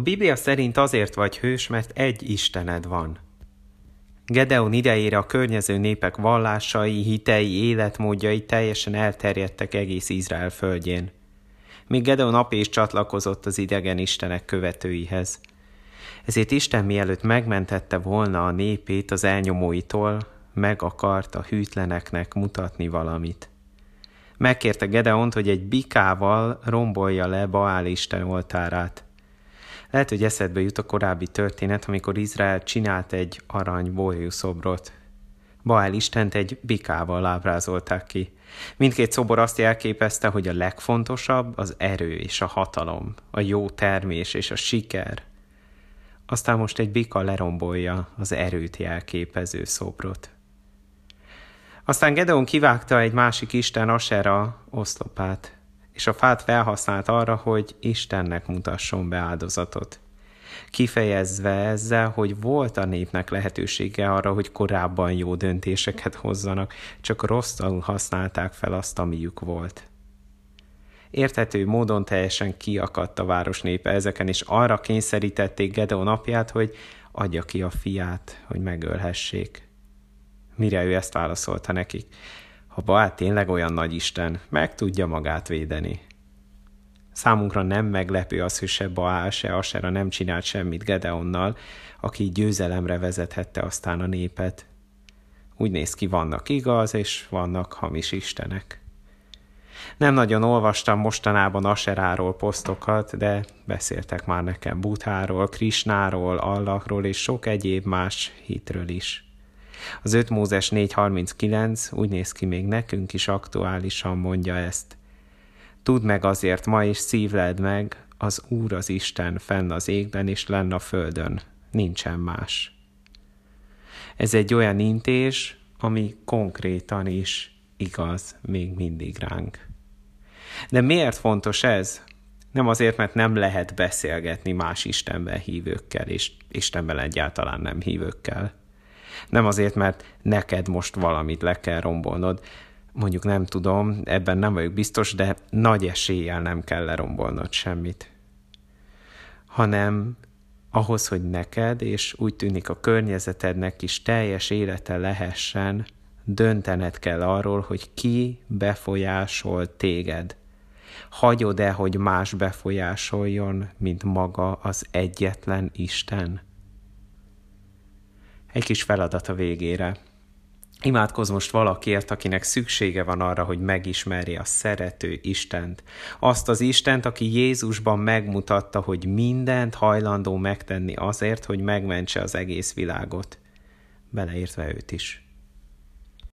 Biblia szerint azért vagy hős, mert egy Istened van. Gedeon idejére a környező népek vallásai, hitei, életmódjai teljesen elterjedtek egész Izrael földjén. Míg Gedeon apja is csatlakozott az idegen istenek követőihez. Ezért Isten mielőtt megmentette volna a népét az elnyomóitól, meg akart a hűtleneknek mutatni valamit. Megkérte Gedeont, hogy egy bikával rombolja le Baál Isten oltárát. Lehet, hogy eszedbe jut a korábbi történet, amikor Izrael csinált egy arany bolyú szobrot. Baál Istent egy bikával ábrázolták ki. Mindkét szobor azt jelképezte, hogy a legfontosabb az erő és a hatalom, a jó termés és a siker. Aztán most egy bika lerombolja az erőt jelképező szobrot. Aztán Gedeon kivágta egy másik isten Asera oszlopát, és a fát felhasznált arra, hogy Istennek mutasson be áldozatot. Kifejezve ezzel, hogy volt a népnek lehetősége arra, hogy korábban jó döntéseket hozzanak, csak rosszul használták fel azt, amiük volt. Érthető módon teljesen kiakadt a város népe ezeken, és arra kényszerítették Gedeon apját, hogy adja ki a fiát, hogy megölhessék. Mire ő ezt válaszolta nekik? Ha Baál tényleg olyan nagy Isten, meg tudja magát védeni. Számunkra nem meglepő az, hogy se Baál, se Asera nem csinált semmit Gedeonnal, aki győzelemre vezethette aztán a népet. Úgy néz ki, vannak igaz, és vannak hamis istenek. Nem nagyon olvastam mostanában Aseráról posztokat, de beszéltek már nekem Butháról, Krisnáról, Allahról és sok egyéb más hitről is. Az 5 Mózes 4.39 úgy néz ki még nekünk is aktuálisan mondja ezt. Tudd meg azért ma és szívled meg, az Úr az Isten fenn az égben és lenn a földön. Nincsen más. Ez egy olyan intés, ami konkrétan is igaz még mindig ránk. De miért fontos ez? Nem azért, mert nem lehet beszélgetni más Istenben hívőkkel, és Istenben egyáltalán nem hívőkkel nem azért, mert neked most valamit le kell rombolnod, mondjuk nem tudom, ebben nem vagyok biztos, de nagy eséllyel nem kell lerombolnod semmit. Hanem ahhoz, hogy neked, és úgy tűnik a környezetednek is teljes élete lehessen, döntened kell arról, hogy ki befolyásol téged. Hagyod-e, hogy más befolyásoljon, mint maga az egyetlen Isten? Egy kis feladat a végére. Imádkozz most valakért, akinek szüksége van arra, hogy megismerje a szerető Istent. Azt az Istent, aki Jézusban megmutatta, hogy mindent hajlandó megtenni azért, hogy megmentse az egész világot, beleértve őt is.